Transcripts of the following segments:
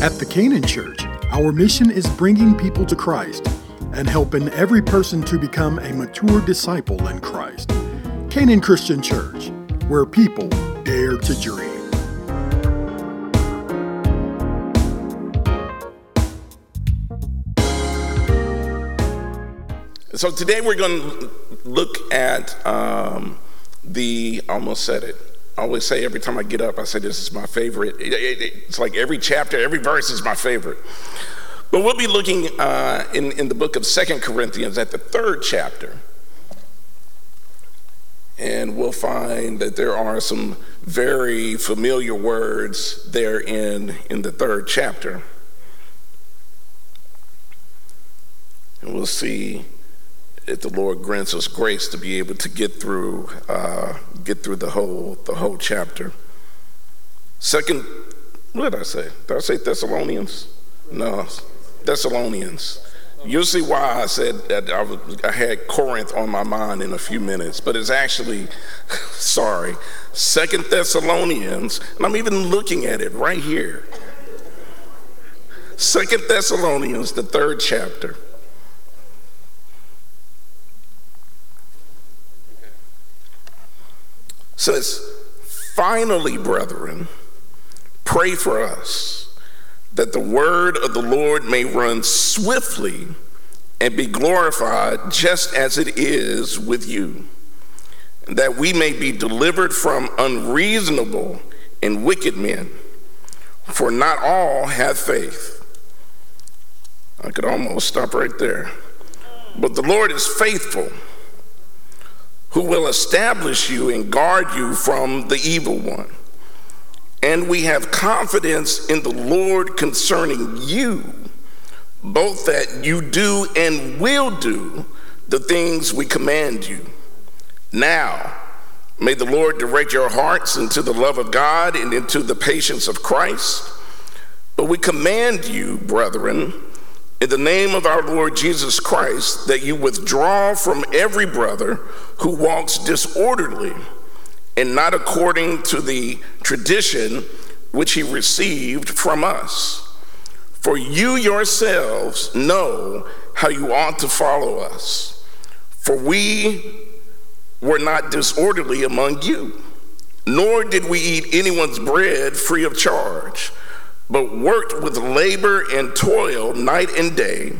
At the Canaan Church, our mission is bringing people to Christ and helping every person to become a mature disciple in Christ. Canaan Christian Church, where people dare to dream. So today we're going to look at um, the, almost said it, I always say every time I get up, I say this is my favorite. It, it, it's like every chapter, every verse is my favorite. But we'll be looking uh, in, in the book of Second Corinthians at the third chapter. And we'll find that there are some very familiar words there in, in the third chapter. And we'll see if the Lord grants us grace to be able to get through uh, get through the whole the whole chapter. Second, what did I say? Did I say Thessalonians? No, Thessalonians. You'll see why I said that I, was, I had Corinth on my mind in a few minutes, but it's actually, sorry, Second Thessalonians, and I'm even looking at it right here. Second Thessalonians, the third chapter. Says, Finally, brethren, pray for us that the word of the Lord may run swiftly and be glorified just as it is with you, that we may be delivered from unreasonable and wicked men, for not all have faith. I could almost stop right there. But the Lord is faithful who will establish you and guard you from the evil one. And we have confidence in the Lord concerning you, both that you do and will do the things we command you. Now, may the Lord direct your hearts into the love of God and into the patience of Christ. But we command you, brethren, in the name of our Lord Jesus Christ, that you withdraw from every brother who walks disorderly and not according to the tradition which he received from us. For you yourselves know how you ought to follow us. For we were not disorderly among you, nor did we eat anyone's bread free of charge but worked with labor and toil night and day,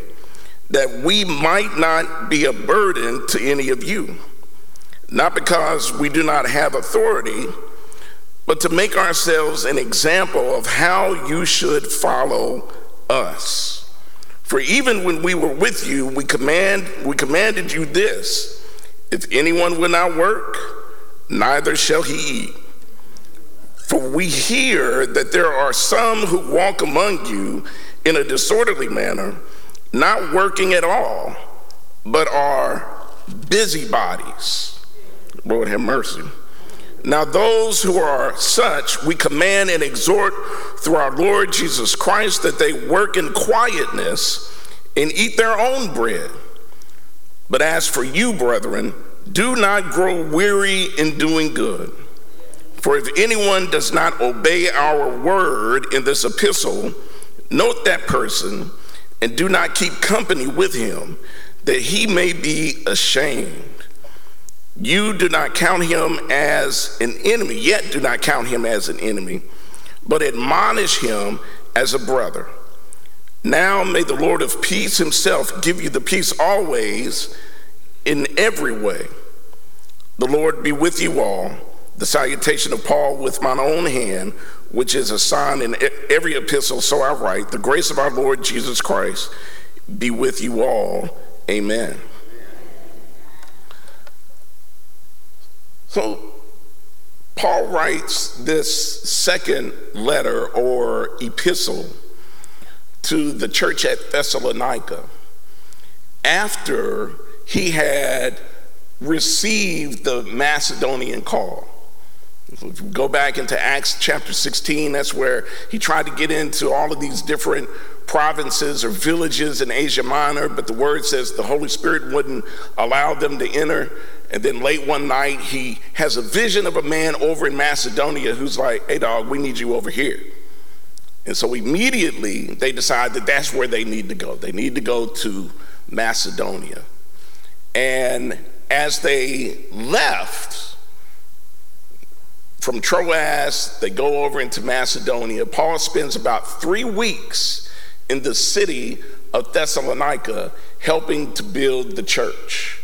that we might not be a burden to any of you. Not because we do not have authority, but to make ourselves an example of how you should follow us. For even when we were with you, we command we commanded you this: if anyone will not work, neither shall he eat. For we hear that there are some who walk among you in a disorderly manner, not working at all, but are busybodies. Lord have mercy. Now, those who are such, we command and exhort through our Lord Jesus Christ that they work in quietness and eat their own bread. But as for you, brethren, do not grow weary in doing good. For if anyone does not obey our word in this epistle, note that person and do not keep company with him, that he may be ashamed. You do not count him as an enemy, yet do not count him as an enemy, but admonish him as a brother. Now may the Lord of peace himself give you the peace always in every way. The Lord be with you all the salutation of Paul with mine own hand, which is a sign in every epistle, so I write, the grace of our Lord Jesus Christ be with you all. Amen. So, Paul writes this second letter or epistle to the church at Thessalonica after he had received the Macedonian call. Go back into Acts chapter 16, that's where he tried to get into all of these different provinces or villages in Asia Minor, but the word says the Holy Spirit wouldn't allow them to enter. And then late one night, he has a vision of a man over in Macedonia who's like, hey, dog, we need you over here. And so immediately they decide that that's where they need to go. They need to go to Macedonia. And as they left from Troas, they go over into Macedonia. Paul spends about three weeks in the city of Thessalonica helping to build the church.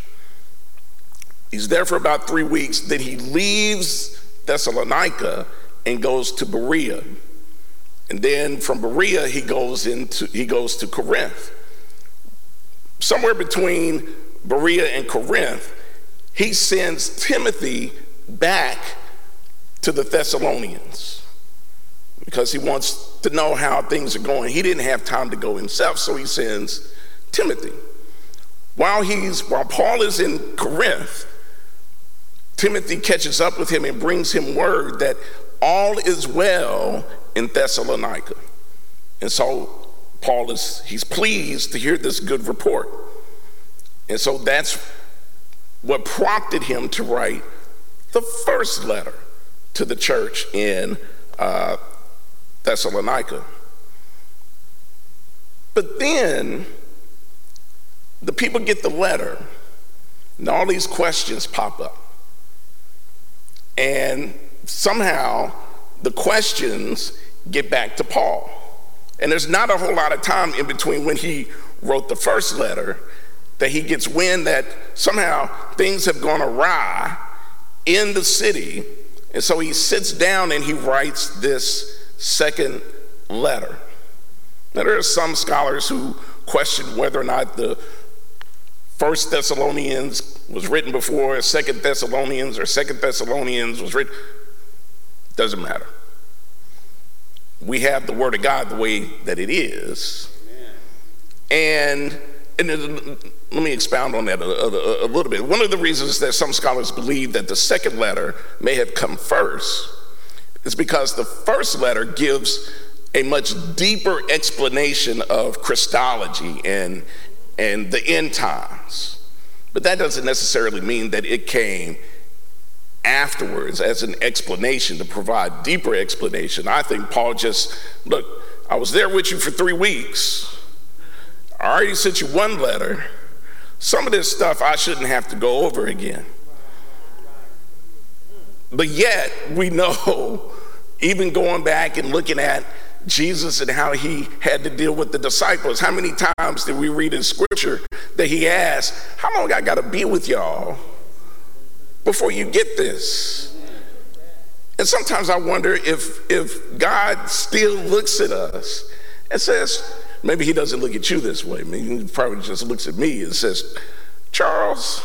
He's there for about three weeks. Then he leaves Thessalonica and goes to Berea. And then from Berea, he goes into he goes to Corinth. Somewhere between Berea and Corinth, he sends Timothy back to the Thessalonians because he wants to know how things are going. He didn't have time to go himself, so he sends Timothy. While he's while Paul is in Corinth, Timothy catches up with him and brings him word that all is well in Thessalonica. And so Paul is he's pleased to hear this good report. And so that's what prompted him to write the first letter to the church in uh, Thessalonica. But then the people get the letter, and all these questions pop up. And somehow the questions get back to Paul. And there's not a whole lot of time in between when he wrote the first letter that he gets wind that somehow things have gone awry in the city. And so he sits down and he writes this second letter. Now, there are some scholars who question whether or not the First Thessalonians was written before Second Thessalonians or Second Thessalonians was written. Doesn't matter. We have the Word of God the way that it is. And, and let me expound on that a, a, a little bit. One of the reasons that some scholars believe that the second letter may have come first is because the first letter gives a much deeper explanation of Christology and, and the end times. But that doesn't necessarily mean that it came afterwards as an explanation to provide deeper explanation. I think Paul just, look, I was there with you for three weeks. I already sent you one letter. Some of this stuff I shouldn't have to go over again. But yet, we know, even going back and looking at Jesus and how he had to deal with the disciples. How many times did we read in scripture that he asked, How long I got to be with y'all before you get this? And sometimes I wonder if, if God still looks at us and says, maybe he doesn't look at you this way. Maybe he probably just looks at me and says, Charles,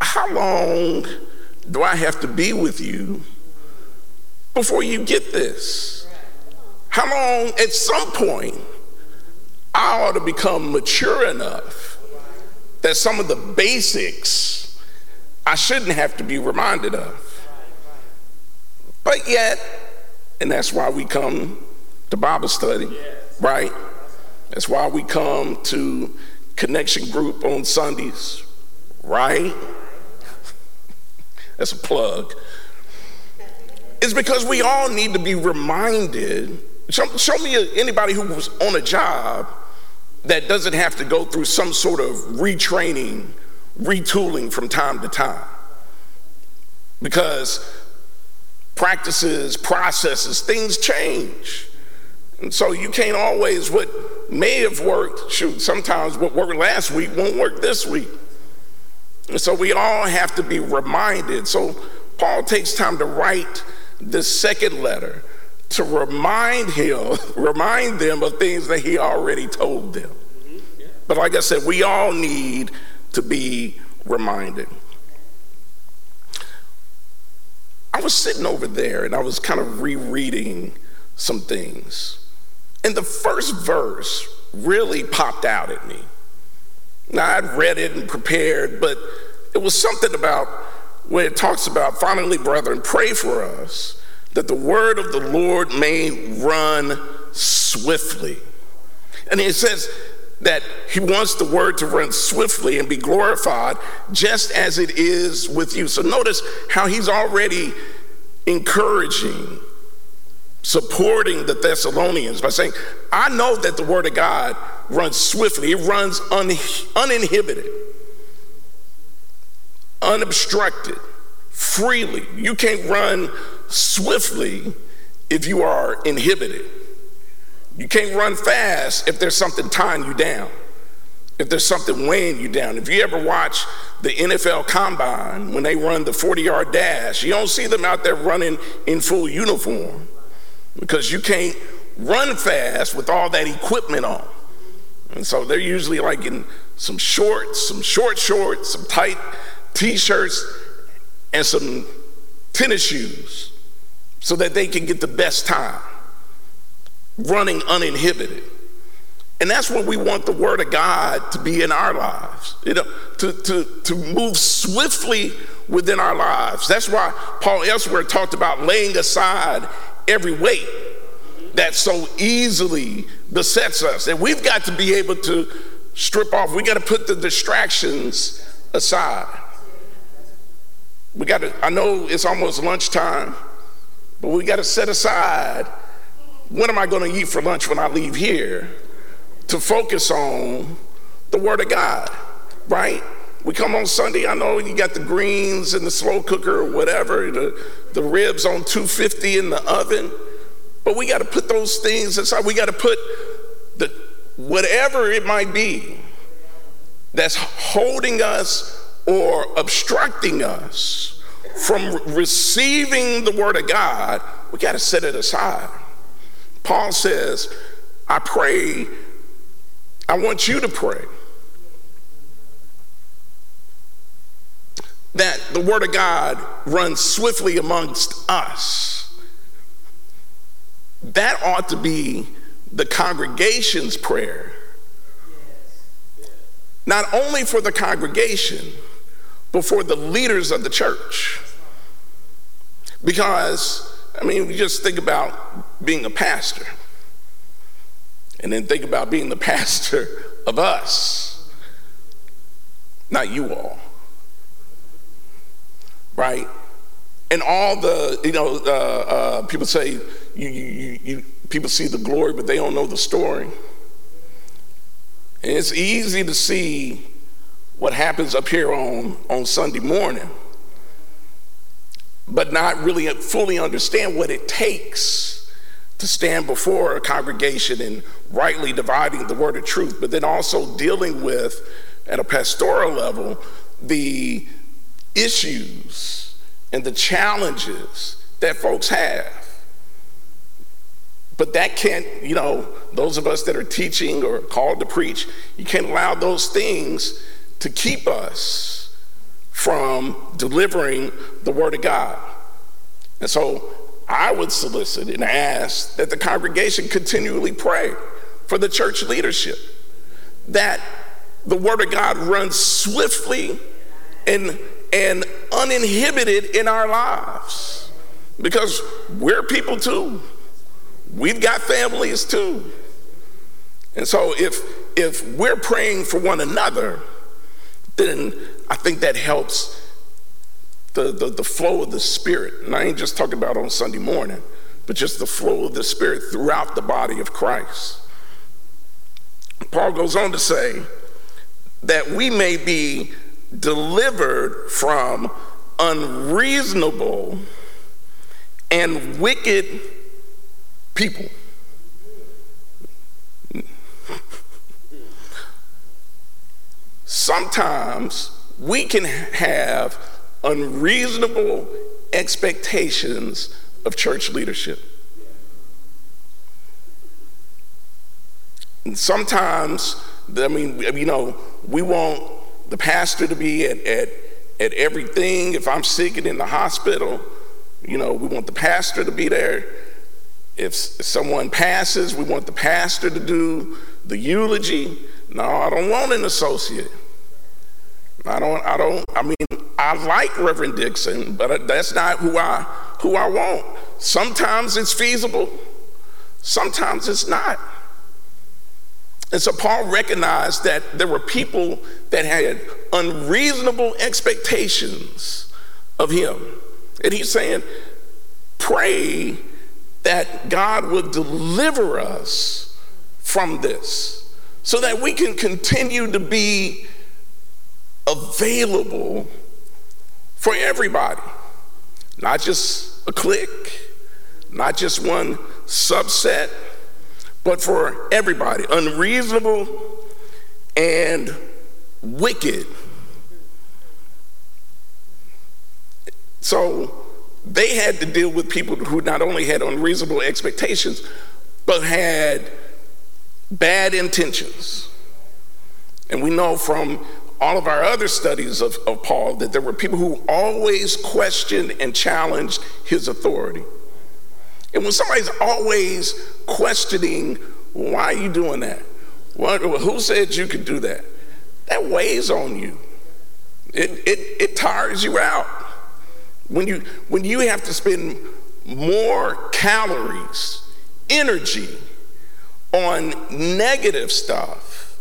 how long do I have to be with you before you get this? How long, at some point, I ought to become mature enough that some of the basics I shouldn't have to be reminded of. But yet, and that's why we come to Bible study, right? That's why we come to connection group on Sundays, right? That's a plug. It's because we all need to be reminded Show, show me anybody who was on a job that doesn't have to go through some sort of retraining, retooling from time to time. Because practices, processes, things change. And so you can't always, what may have worked, shoot, sometimes what worked last week won't work this week. So we all have to be reminded. So Paul takes time to write the second letter to remind him, remind them of things that he already told them. But like I said, we all need to be reminded. I was sitting over there and I was kind of rereading some things. And the first verse really popped out at me. Now, I'd read it and prepared, but it was something about where it talks about, finally, brethren, pray for us that the word of the Lord may run swiftly. And it says that he wants the word to run swiftly and be glorified just as it is with you. So notice how he's already encouraging supporting the Thessalonians by saying, I know that the word of God runs swiftly, it runs un- uninhibited, unobstructed, freely. You can't run swiftly if you are inhibited. You can't run fast if there's something tying you down, if there's something weighing you down. If you ever watch the NFL combine when they run the 40 yard dash, you don't see them out there running in full uniform because you can't run fast with all that equipment on. And so they're usually like in some shorts, some short shorts, some tight t shirts, and some tennis shoes so that they can get the best time running uninhibited. And that's what we want the Word of God to be in our lives, you know, to, to, to move swiftly within our lives. That's why Paul elsewhere talked about laying aside every weight that so easily besets us. And we've got to be able to strip off, we got to put the distractions aside. We got to, I know it's almost lunchtime, but we got to set aside what am I going to eat for lunch when I leave here to focus on the Word of God, right? We come on Sunday, I know you got the greens in the slow cooker or whatever, the, the ribs on 250 in the oven, but we got to put those things aside. We got to put the whatever it might be that's holding us or obstructing us from receiving the Word of God, we got to set it aside. Paul says, I pray, I want you to pray that the Word of God runs swiftly amongst us. That ought to be the congregation's prayer. Not only for the congregation, but for the leaders of the church. Because, I mean, just think about being a pastor, and then think about being the pastor of us, not you all right? And all the, you know, uh, uh, people say, you, you, you, people see the glory, but they don't know the story. And it's easy to see what happens up here on, on Sunday morning, but not really fully understand what it takes to stand before a congregation and rightly dividing the word of truth, but then also dealing with, at a pastoral level, the issues and the challenges that folks have. But that can't, you know, those of us that are teaching or called to preach, you can't allow those things to keep us from delivering the Word of God. And so I would solicit and ask that the congregation continually pray for the church leadership, that the Word of God runs swiftly and and uninhibited in our lives because we're people too. We've got families too. And so if if we're praying for one another, then I think that helps the, the, the flow of the Spirit. And I ain't just talking about on Sunday morning, but just the flow of the Spirit throughout the body of Christ. Paul goes on to say that we may be delivered from unreasonable and wicked people. Sometimes we can have unreasonable expectations of church leadership. And sometimes, I mean, you know, we want the pastor to be at, at, at everything. If I'm sick and in the hospital, you know, we want the pastor to be there. If someone passes, we want the pastor to do the eulogy. No, I don't want an associate. I don't, I don't, I mean, I like Reverend Dixon, but that's not who I, who I want. Sometimes it's feasible, sometimes it's not. And so Paul recognized that there were people that had unreasonable expectations of him. And he's saying, pray that God would deliver us from this so that we can continue to be available for everybody, not just a clique, not just one subset, but for everybody. Unreasonable and wicked. So they had to deal with people who not only had unreasonable expectations, but had bad intentions. And we know from all of our other studies of, of Paul that there were people who always questioned and challenged his authority. And when somebody's always questioning, why are you doing that? What, who said you could do that? That weighs on you. It, it, it tires you out. When you, when you have to spend more calories, energy on negative stuff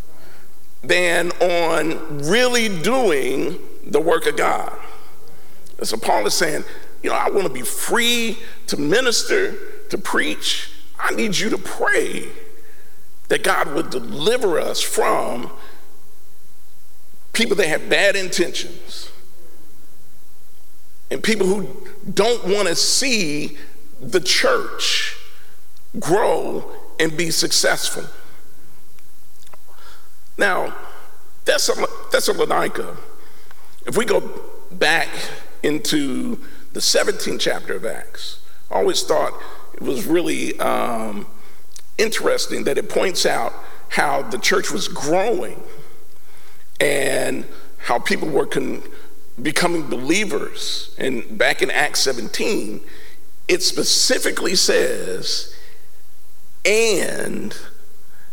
than on really doing the work of God. So Paul is saying, you know, I want to be free to minister, to preach. I need you to pray that God would deliver us from people that have bad intentions and people who don't want to see the church grow and be successful. Now, Thessalonica, if we go back into the 17th chapter of Acts, I always thought it was really um, interesting that it points out how the church was growing and how people were con- becoming believers. And back in Acts 17, it specifically says, and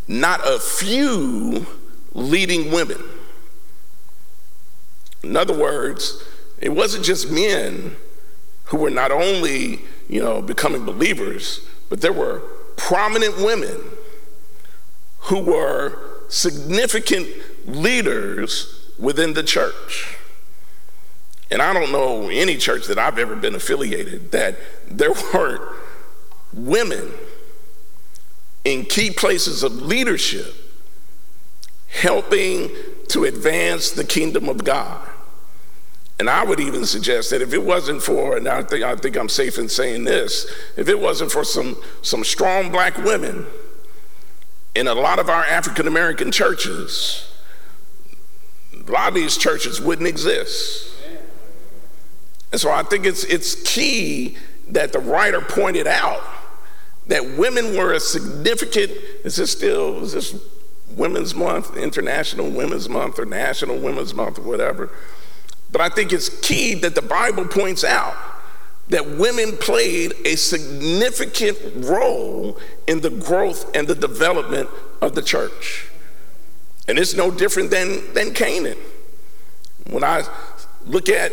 not a few leading women. In other words, it wasn't just men who were not only, you know, becoming believers, but there were prominent women who were significant leaders within the church. And I don't know any church that I've ever been affiliated that there weren't women in key places of leadership helping to advance the kingdom of God. And I would even suggest that if it wasn't for, and I think, I think I'm safe in saying this, if it wasn't for some, some strong black women in a lot of our African American churches, a lot of these churches wouldn't exist. And so I think it's, it's key that the writer pointed out that women were a significant, is this still, is this Women's Month, International Women's Month, or National Women's Month, or whatever? But I think it's key that the Bible points out that women played a significant role in the growth and the development of the church. And it's no different than, than Canaan. When I look at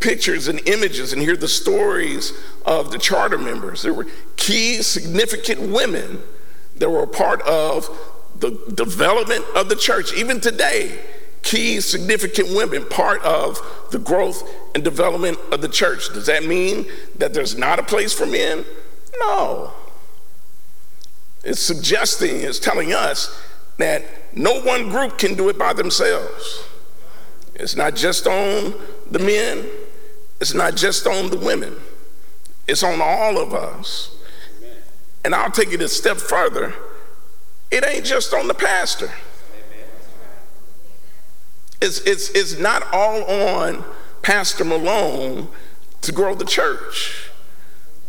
pictures and images and hear the stories of the charter members, there were key, significant women that were a part of the development of the church. Even today, key significant women part of the growth and development of the church. Does that mean that there's not a place for men? No. It's suggesting, it's telling us that no one group can do it by themselves. It's not just on the men, it's not just on the women, it's on all of us. And I'll take it a step further it ain't just on the pastor. It's, it's, it's not all on Pastor Malone to grow the church.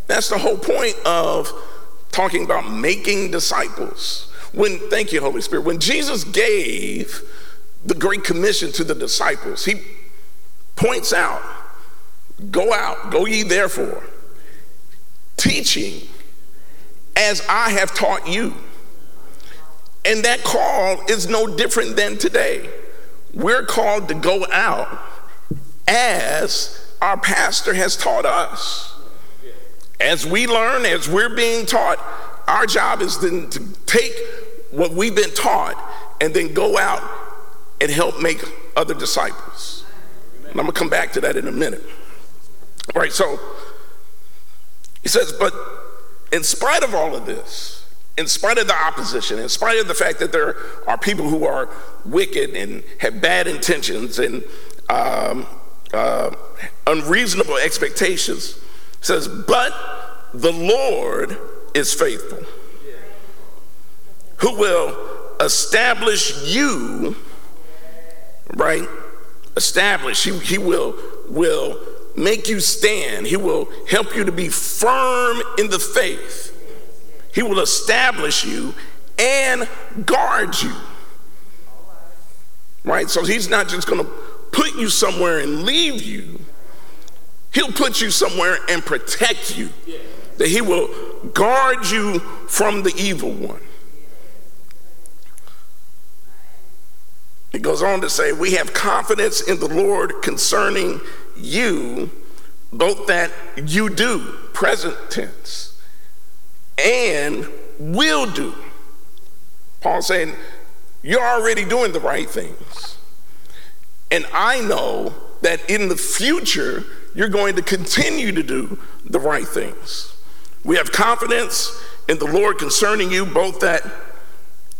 That's the whole point of talking about making disciples. When, thank you, Holy Spirit, when Jesus gave the Great Commission to the disciples, he points out, go out, go ye therefore, teaching as I have taught you. And that call is no different than today. We're called to go out as our pastor has taught us. As we learn, as we're being taught, our job is then to take what we've been taught and then go out and help make other disciples. And I'm gonna come back to that in a minute. All right, so he says, but in spite of all of this, in spite of the opposition, in spite of the fact that there are people who are wicked and have bad intentions and um, uh, unreasonable expectations, says, but the Lord is faithful, who will establish you, right? Establish, he, he will, will make you stand. He will help you to be firm in the faith. He will establish you and guard you. Right? So he's not just going to put you somewhere and leave you. He'll put you somewhere and protect you. That he will guard you from the evil one. He goes on to say, We have confidence in the Lord concerning you, both that you do, present tense, and will do. Paul saying, You're already doing the right things. And I know that in the future, you're going to continue to do the right things. We have confidence in the Lord concerning you, both that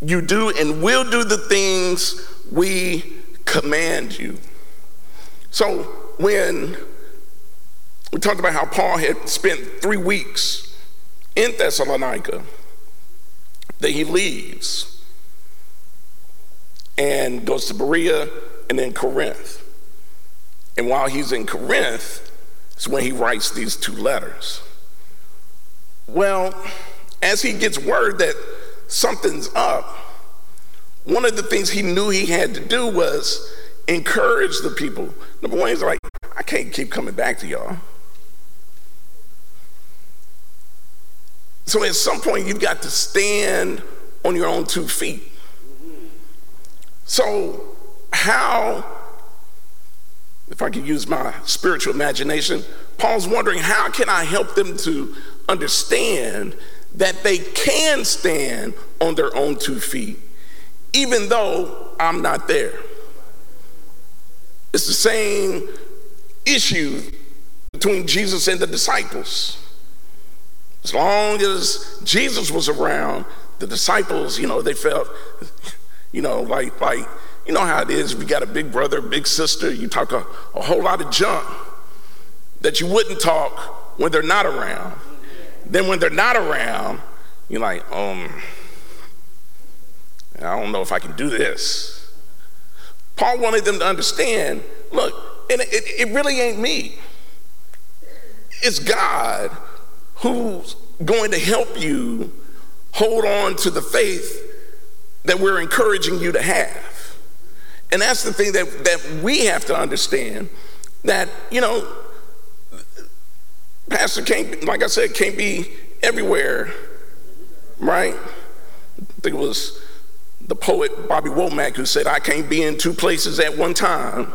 you do and will do the things we command you. So when we talked about how Paul had spent three weeks in Thessalonica, that he leaves and goes to Berea and then Corinth. And while he's in Corinth, is when he writes these two letters. Well, as he gets word that something's up, one of the things he knew he had to do was encourage the people. Number one, he's like, I can't keep coming back to y'all. So at some point, you've got to stand on your own two feet. So, how, if I could use my spiritual imagination, Paul's wondering how can I help them to understand that they can stand on their own two feet, even though I'm not there. It's the same issue between Jesus and the disciples. As long as Jesus was around, the disciples, you know, they felt, you know, like, like, you know how it is. If you got a big brother, big sister, you talk a, a whole lot of junk that you wouldn't talk when they're not around. Then when they're not around, you're like, um, I don't know if I can do this. Paul wanted them to understand look, and it, it really ain't me, it's God who's going to help you hold on to the faith that we're encouraging you to have. And that's the thing that, that we have to understand that, you know, pastor can't, like I said, can't be everywhere, right? I think it was the poet Bobby Womack who said, I can't be in two places at one time.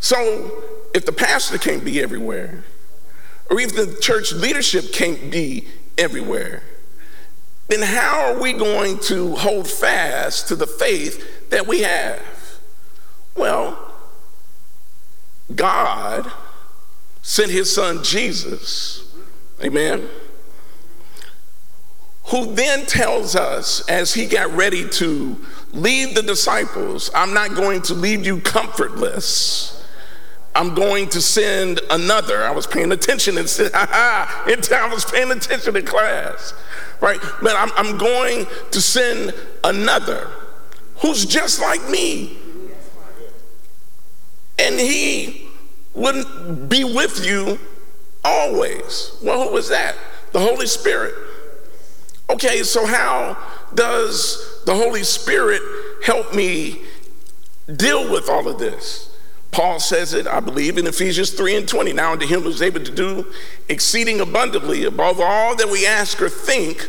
So if the pastor can't be everywhere, or if the church leadership can't be everywhere, then how are we going to hold fast to the faith that we have? Well, God sent his son Jesus, amen, who then tells us as he got ready to leave the disciples, I'm not going to leave you comfortless. I'm going to send another. I was paying attention and said, ha ha, I was paying attention in class, right? Man, I'm, I'm going to send another who's just like me. And he wouldn't be with you always. Well, who was that? The Holy Spirit. Okay, so how does the Holy Spirit help me deal with all of this? Paul says it, I believe, in Ephesians 3 and 20. Now unto him who is able to do exceeding abundantly above all that we ask or think,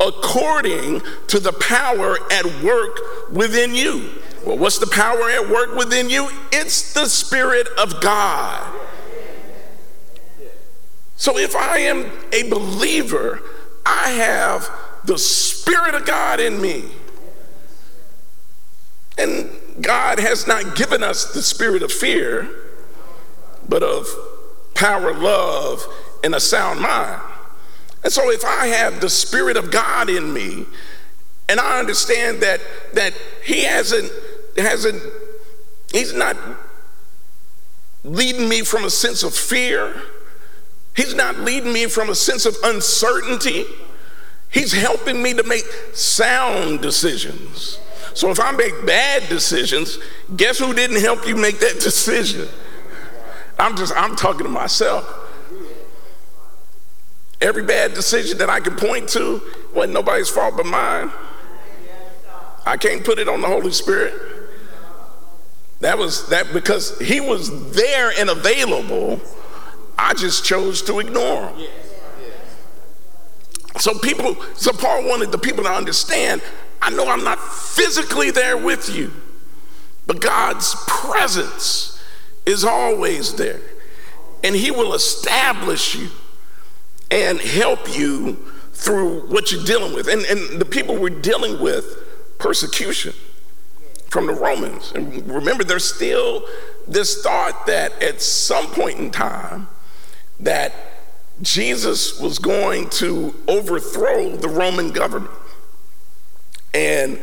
according to the power at work within you. Well, what's the power at work within you? It's the Spirit of God. So if I am a believer, I have the Spirit of God in me. And God has not given us the spirit of fear, but of power, love, and a sound mind. And so if I have the Spirit of God in me, and I understand that that He hasn't hasn't He's not leading me from a sense of fear. He's not leading me from a sense of uncertainty. He's helping me to make sound decisions. So if I make bad decisions, guess who didn't help you make that decision? I'm just, I'm talking to myself. Every bad decision that I can point to wasn't nobody's fault but mine. I can't put it on the Holy Spirit. That was that because he was there and available. I just chose to ignore him. So people, so Paul wanted the people to understand, I know I'm not physically there with you, but God's presence is always there. And he will establish you and help you through what you're dealing with. And, and the people we're dealing with persecution from the Romans. And remember, there's still this thought that at some point in time that Jesus was going to overthrow the Roman government and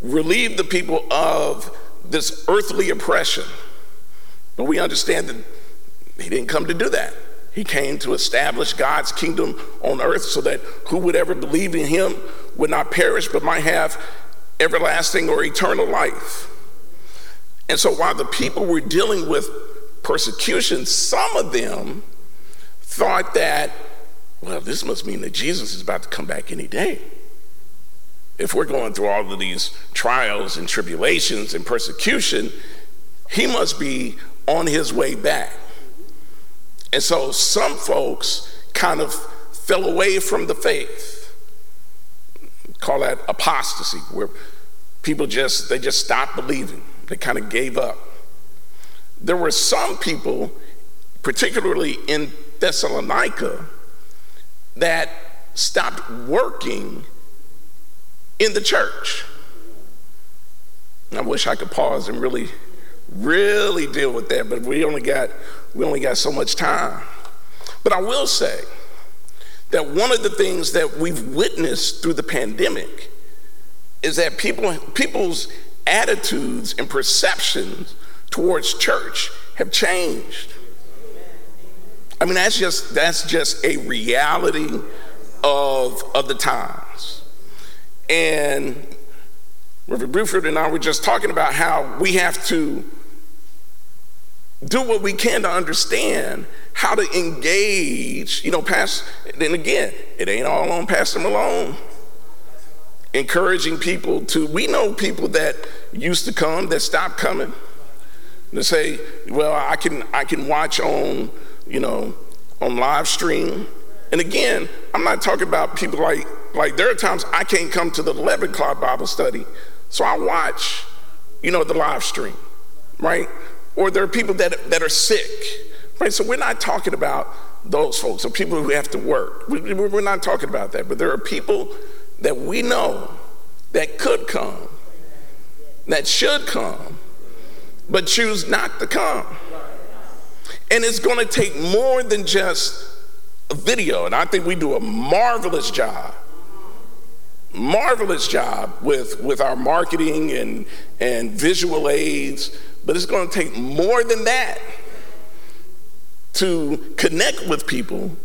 relieve the people of this earthly oppression. But we understand that he didn't come to do that. He came to establish God's kingdom on earth so that who would ever believe in him would not perish but might have everlasting or eternal life. And so while the people were dealing with persecution, some of them thought that, well, this must mean that Jesus is about to come back any day. If we're going through all of these trials and tribulations and persecution, he must be on his way back. And so some folks kind of fell away from the faith. Call that apostasy, where people just they just stopped believing. They kind of gave up. There were some people, particularly in Thessalonica, that stopped working in the church. I wish I could pause and really really deal with that, but we only got we only got so much time. But I will say that one of the things that we've witnessed through the pandemic is that people people's attitudes and perceptions towards church have changed. I mean that's just that's just a reality of of the times. And Reverend Buford and I were just talking about how we have to do what we can to understand how to engage, you know, past, then again, it ain't all on Pastor Malone. Encouraging people to, we know people that used to come that stopped coming. To say, well, I can I can watch on, you know, on live stream. And again, I'm not talking about people like like there are times I can't come to the 11 o'clock Bible study, so I watch, you know, the live stream, right? or there are people that, that are sick, right? So we're not talking about those folks or people who have to work. We, we're not talking about that, but there are people that we know that could come, that should come, but choose not to come. And it's going to take more than just a video, and I think we do a marvelous job marvelous job with, with our marketing and, and visual aids but it's going to take more than that to connect with people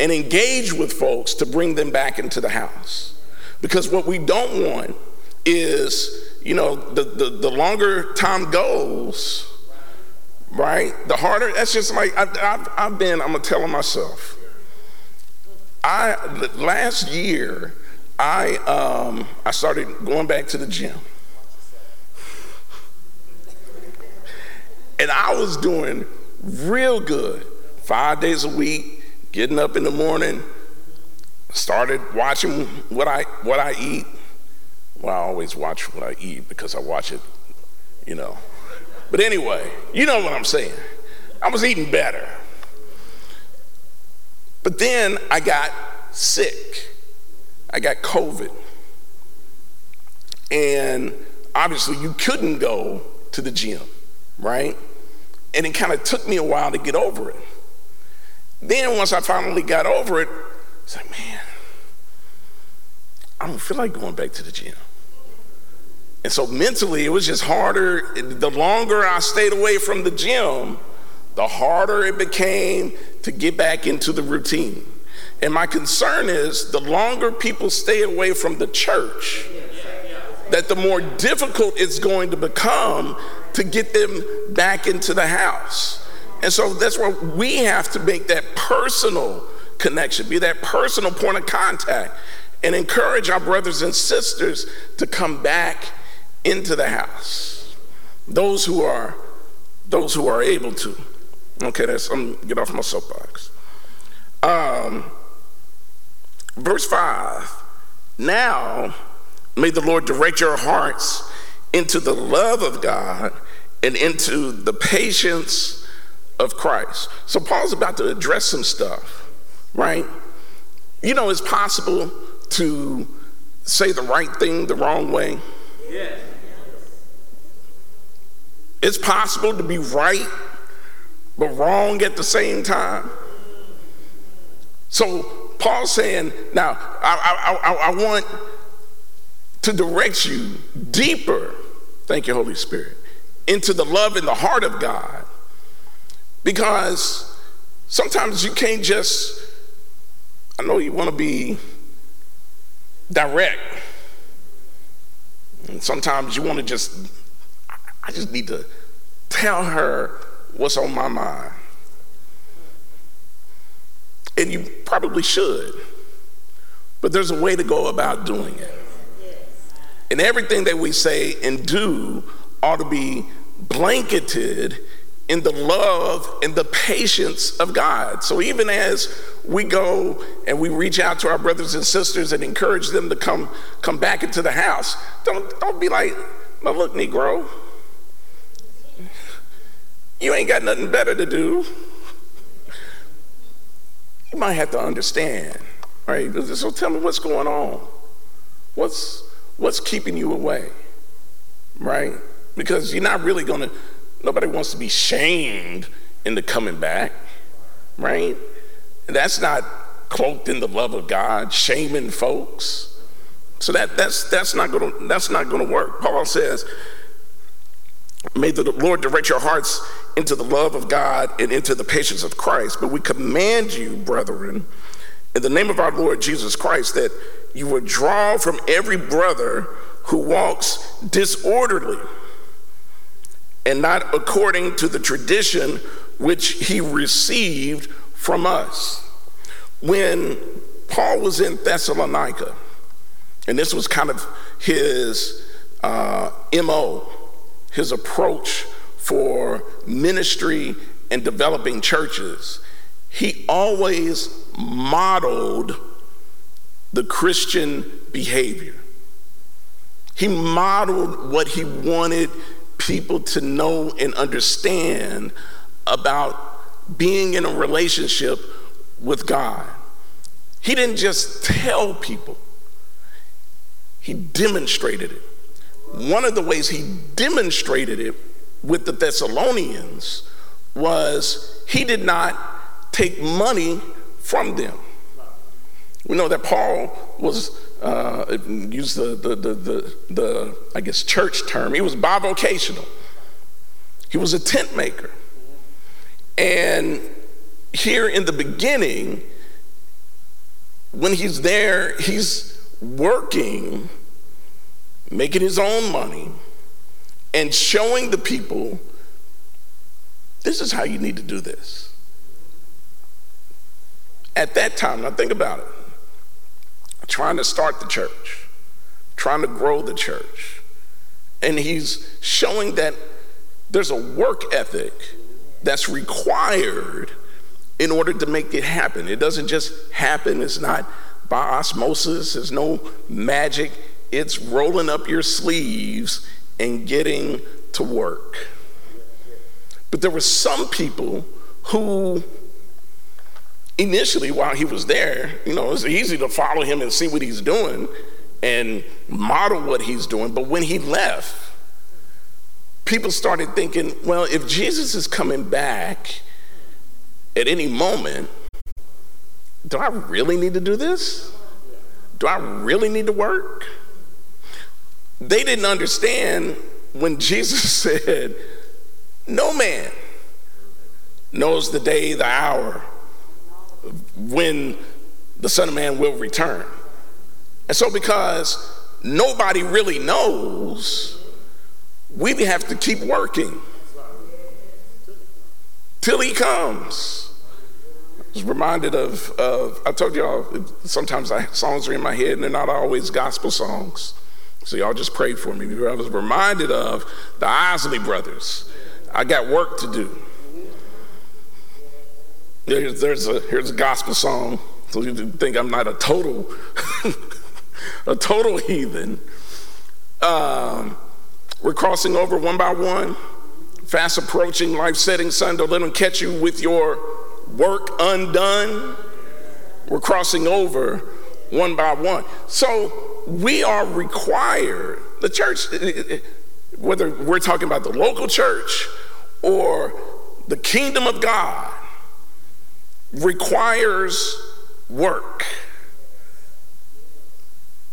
and engage with folks to bring them back into the house. Because what we don't want is, you know, the, the, the longer time goes, right, the harder, that's just like, I, have I've been, I'm to tell myself. I, last year, I, um, I started going back to the gym. And I was doing real good. Five days a week, getting up in the morning, started watching what I what I eat. Well, I always watch what I eat because I watch it, you know. But anyway, you know what I'm saying. I was eating better. But then I got sick. I got COVID. And obviously, you couldn't go to the gym, right? And it kind of took me a while to get over it. Then once I finally got over it, it's like, man, I don't feel like going back to the gym. And so mentally, it was just harder. The longer I stayed away from the gym, the harder it became to get back into the routine. And my concern is the longer people stay away from the church, that the more difficult it's going to become to get them back into the house. And so that's where we have to make that personal connection, be that personal point of contact, and encourage our brothers and sisters to come back into the house. Those who are those who are able to. Okay, that's I'm get off my soapbox. Um, verse five. Now may the Lord direct your hearts into the love of God and into the patience of Christ. So Paul's about to address some stuff, right? You know, it's possible to say the right thing the wrong way. Yes. It's possible to be right but wrong at the same time. So Paul's saying, now I, I, I, I want to direct you deeper, thank you, Holy Spirit, into the love and the heart of God. Because sometimes you can't just, I know you want to be direct. And sometimes you want to just, I just need to tell her what's on my mind. And you probably should. But there's a way to go about doing it. And everything that we say and do ought to be blanketed in the love and the patience of God. So even as we go and we reach out to our brothers and sisters and encourage them to come come back into the house, don't don't be like, no, look, Negro, you ain't got nothing better to do. You might have to understand, right? So tell me what's going on. What's what's keeping you away? Right? Because you're not really gonna nobody wants to be shamed into coming back, right? That's not cloaked in the love of God, shaming folks. So that that's that's not gonna that's not gonna work. Paul says, May the Lord direct your hearts into the love of God and into the patience of Christ. But we command you, brethren, in the name of our Lord Jesus Christ, that you withdraw from every brother who walks disorderly and not according to the tradition which he received from us. When Paul was in Thessalonica, and this was kind of his uh, MO, his approach for ministry and developing churches, he always modeled the Christian behavior. He modeled what he wanted people to know and understand about being in a relationship with God. He didn't just tell people, he demonstrated it. One of the ways he demonstrated it with the Thessalonians was he did not take money from them. We know that Paul was, uh, use the, the, the, the, the, I guess, church term, he was bivocational. He was a tent maker. And here in the beginning, when he's there, he's working, making his own money and showing the people this is how you need to do this. At that time, now think about it trying to start the church, trying to grow the church. And he's showing that there's a work ethic that's required in order to make it happen. It doesn't just happen, it's not by osmosis, there's no magic. It's rolling up your sleeves and getting to work. But there were some people who, initially, while he was there, you know, it's easy to follow him and see what he's doing and model what he's doing. But when he left, people started thinking, well, if Jesus is coming back at any moment, do I really need to do this? Do I really need to work? They didn't understand when Jesus said, No man knows the day, the hour when the Son of Man will return. And so, because nobody really knows, we have to keep working till he comes. I was reminded of, of I told y'all, sometimes I, songs are in my head and they're not always gospel songs. So y'all just pray for me. I was reminded of the Isley brothers. I got work to do. There's, there's a, here's a gospel song. So you think I'm not a total, a total heathen. Um, we're crossing over one by one, fast approaching life setting sun. Don't let them catch you with your work undone. We're crossing over one by one. So we are required, the church, whether we're talking about the local church or the kingdom of God, requires work.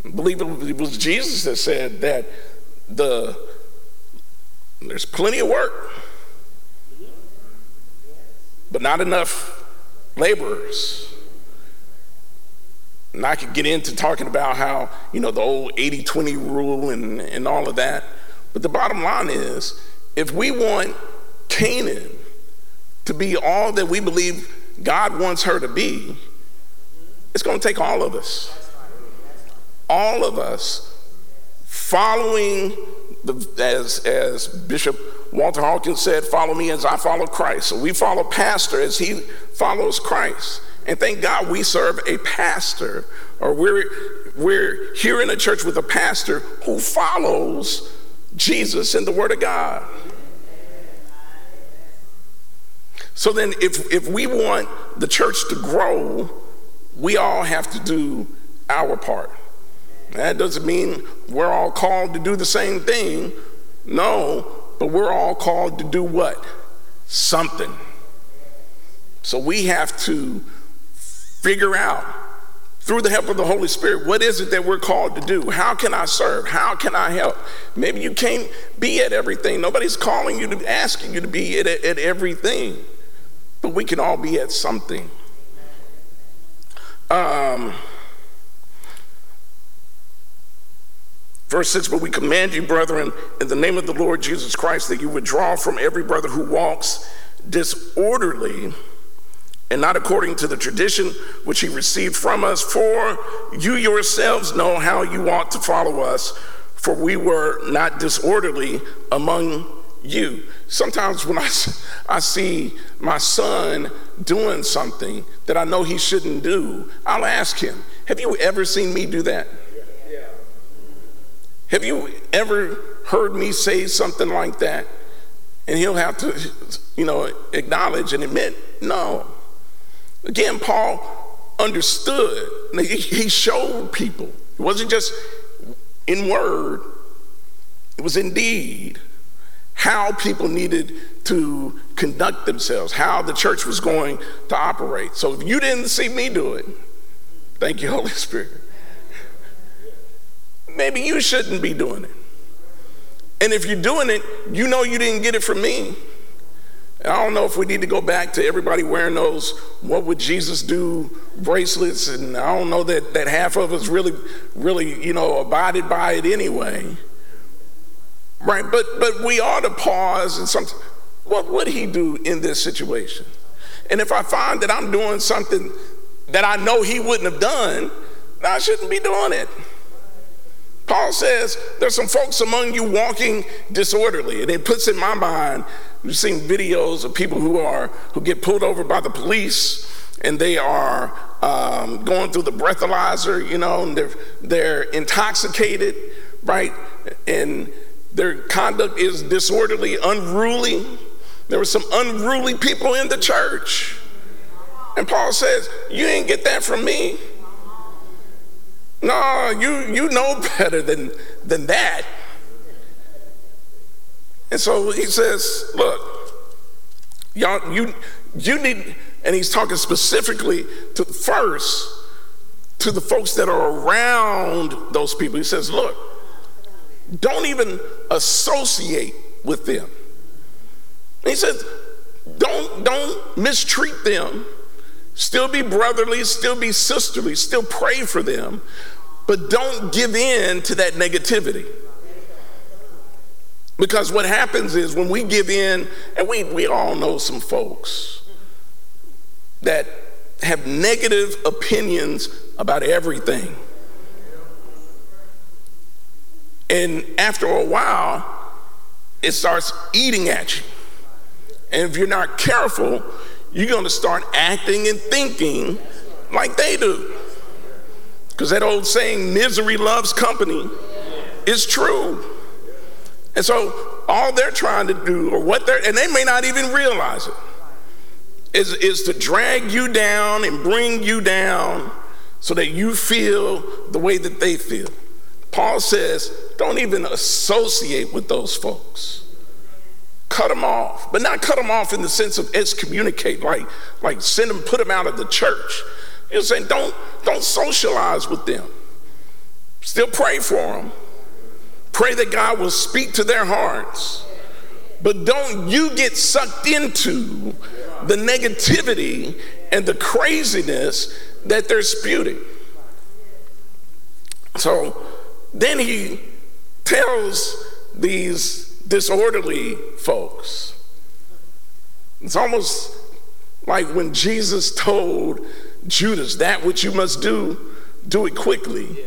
I believe it was Jesus that said that the there's plenty of work, but not enough laborers. And I could get into talking about how, you know, the old 80 20 rule and, and all of that. But the bottom line is if we want Canaan to be all that we believe God wants her to be, it's going to take all of us. All of us following, the, as, as Bishop Walter Hawkins said, follow me as I follow Christ. So we follow Pastor as he follows Christ. And thank God we serve a pastor, or we're, we're here in a church with a pastor who follows Jesus and the Word of God. So then, if, if we want the church to grow, we all have to do our part. That doesn't mean we're all called to do the same thing. No, but we're all called to do what? Something. So we have to figure out through the help of the Holy Spirit, what is it that we're called to do? How can I serve? How can I help? Maybe you can't be at everything. Nobody's calling you to asking you to be at, at everything, but we can all be at something. Um, Verse 6 But we command you, brethren, in the name of the Lord Jesus Christ, that you withdraw from every brother who walks disorderly and not according to the tradition which he received from us. For you yourselves know how you ought to follow us, for we were not disorderly among you. Sometimes when I, I see my son doing something that I know he shouldn't do, I'll ask him, Have you ever seen me do that? Have you ever heard me say something like that? And he'll have to, you know, acknowledge and admit, no. Again, Paul understood. He showed people. It wasn't just in word, it was in deed how people needed to conduct themselves, how the church was going to operate. So if you didn't see me do it, thank you, Holy Spirit maybe you shouldn't be doing it. And if you're doing it, you know you didn't get it from me. I don't know if we need to go back to everybody wearing those what would Jesus do bracelets, and I don't know that, that half of us really, really, you know, abided by it anyway. Right? But but we ought to pause and something. What would he do in this situation? And if I find that I'm doing something that I know he wouldn't have done, I shouldn't be doing it. Paul says there's some folks among you walking disorderly, and it puts in my mind. We've seen videos of people who are who get pulled over by the police, and they are um, going through the breathalyzer, you know, and they're they're intoxicated, right, and their conduct is disorderly, unruly. There were some unruly people in the church, and Paul says, "You didn't get that from me." No, you, you know better than, than that. And so he says, look, y'all, you, you need, And he's talking specifically to first to the folks that are around those people. He says, look, don't even associate with them. And he says, don't, don't mistreat them. Still be brotherly, still be sisterly, still pray for them, but don't give in to that negativity. Because what happens is when we give in, and we, we all know some folks that have negative opinions about everything. And after a while, it starts eating at you. And if you're not careful, you're to start acting and thinking like they do. Because that old saying, misery loves company, is true. And so all they're trying to do, or what they're, and they may not even realize it, is, is to drag you down and bring you down so that you feel the way that they feel. Paul says, don't even associate with those folks. Cut them off, but not cut them off in the sense of excommunicate, like, like send them, put them out of the church. You're saying don't, don't socialize with them. Still pray for them. Pray that God will speak to their hearts. But don't you get sucked into the negativity and the craziness that they're spewing. So then he tells these disorderly folks. It's almost like when Jesus told Judas, That which you must do, do it quickly.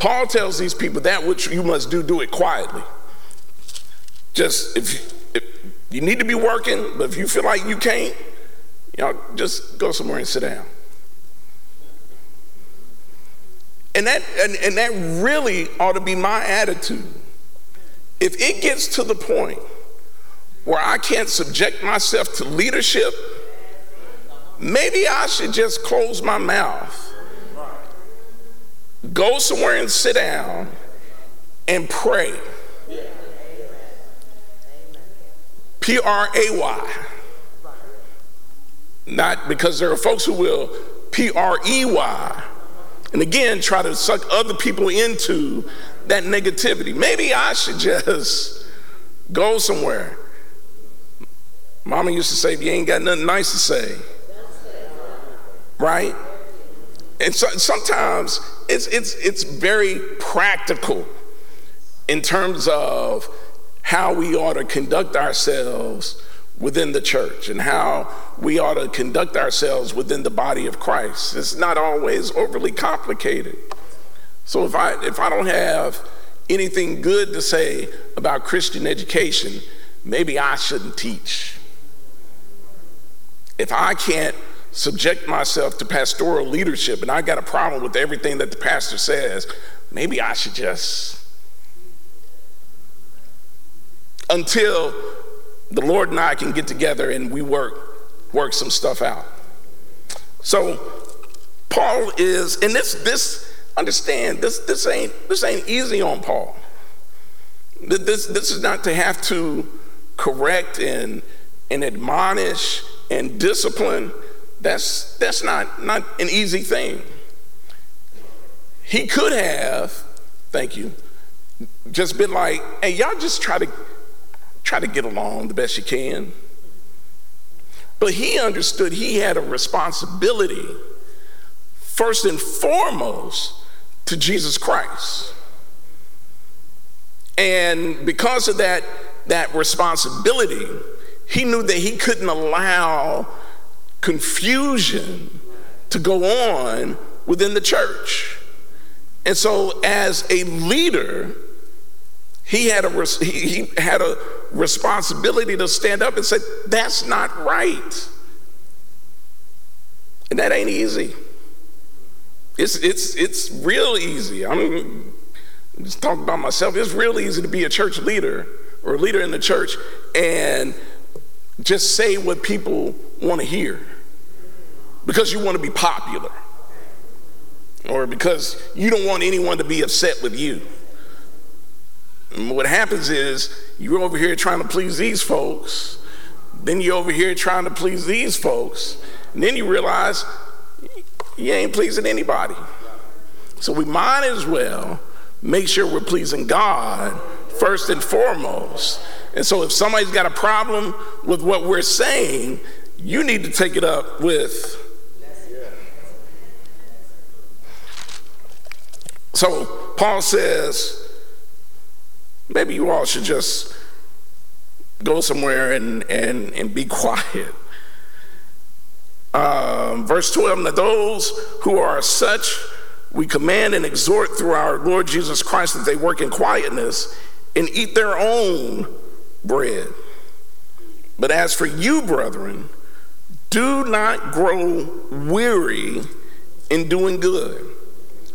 Paul tells these people, That which you must do, do it quietly. Just if, if you need to be working, but if you feel like you can't, you know, just go somewhere and sit down. And that, and, and that really ought to be my attitude. If it gets to the point where I can't subject myself to leadership, maybe I should just close my mouth, go somewhere and sit down and pray. P R A Y. Not because there are folks who will P R E Y and again try to suck other people into that negativity. Maybe I should just go somewhere. Mama used to say, if you ain't got nothing nice to say, right? And so sometimes it's, it's, it's very practical in terms of how we ought to conduct ourselves within the church and how we ought to conduct ourselves within the body of Christ. It's not always overly complicated. So if I if I don't have anything good to say about Christian education, maybe I shouldn't teach. If I can't subject myself to pastoral leadership and I got a problem with everything that the pastor says, maybe I should just until the Lord and I can get together and we work work some stuff out. So Paul is, and this this understand this this ain't this ain't easy on Paul. This this is not to have to correct and and admonish and discipline. That's that's not not an easy thing. He could have, thank you, just been like, hey, y'all just try to try to get along the best you can. But he understood he had a responsibility, first and foremost, to Jesus Christ. And because of that, that responsibility, he knew that he couldn't allow confusion to go on within the church. And so, as a leader, he had a, he had a responsibility to stand up and say, That's not right. And that ain't easy. It's, it's, it's real easy. I'm just talking about myself. It's real easy to be a church leader or a leader in the church and just say what people want to hear because you want to be popular or because you don't want anyone to be upset with you. And what happens is you're over here trying to please these folks, Then you're over here trying to please these folks. And then you realize you ain't pleasing anybody. So we might as well make sure we're pleasing God first and foremost. And so if somebody's got a problem with what we're saying, you need to take it up with. So Paul says, maybe you all should just go somewhere and, and, and be quiet. Um, verse 12, now those who are such, we command and exhort through our Lord Jesus Christ that they work in quietness and eat their own bread. But as for you, brethren, do not grow weary in doing good,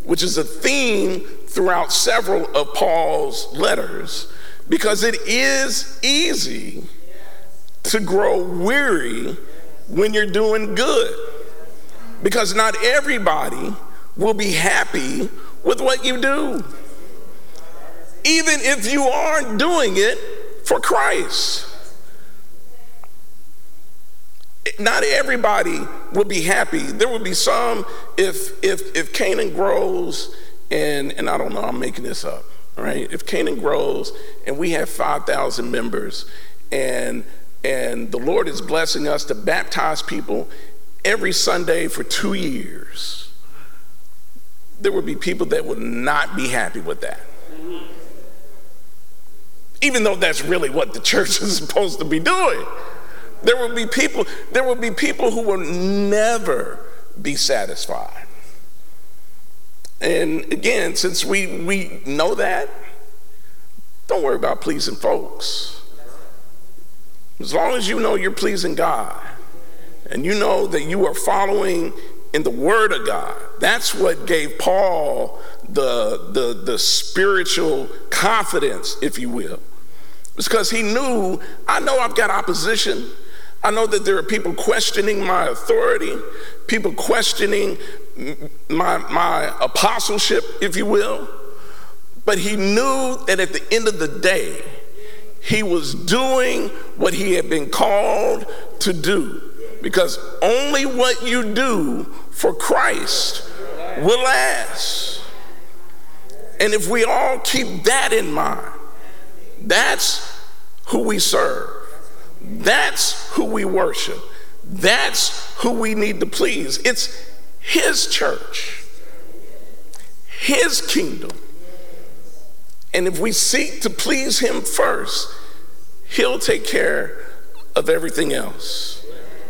which is a theme throughout several of Paul's letters, because it is easy to grow weary when you're doing good. Because not everybody will be happy with what you do, even if you aren't doing it for Christ. Not everybody will be happy. There will be some if if if Canaan grows and and I don't know, I'm making this up, right? If Canaan grows and we have 5,000 members and and the Lord is blessing us to baptize people every Sunday for 2 years. There would be people that would not be happy with that even though that's really what the church is supposed to be doing. There will be people, there will be people who will never be satisfied. And again, since we, we know that, don't worry about pleasing folks. As long as you know you're pleasing God and you know that you are following in the Word of God, that's what gave Paul the, the, the spiritual confidence, if you will. It's because he knew, I know I've got opposition. I know that there are people questioning my authority, people questioning my, my apostleship, if you will. But he knew that at the end of the day, he was doing what he had been called to do. Because only what you do for Christ will last. And if we all keep that in mind, that's who we serve. That's who we worship. That's who we need to please. It's His church, His kingdom. And if we seek to please Him first, He'll take care of everything else.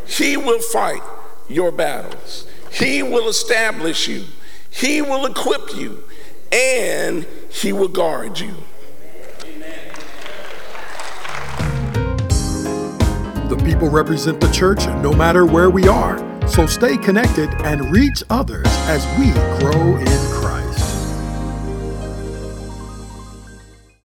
He will fight your battles, He will establish you, He will equip you, and He will guard you. The people represent the church no matter where we are. So stay connected and reach others as we grow in Christ.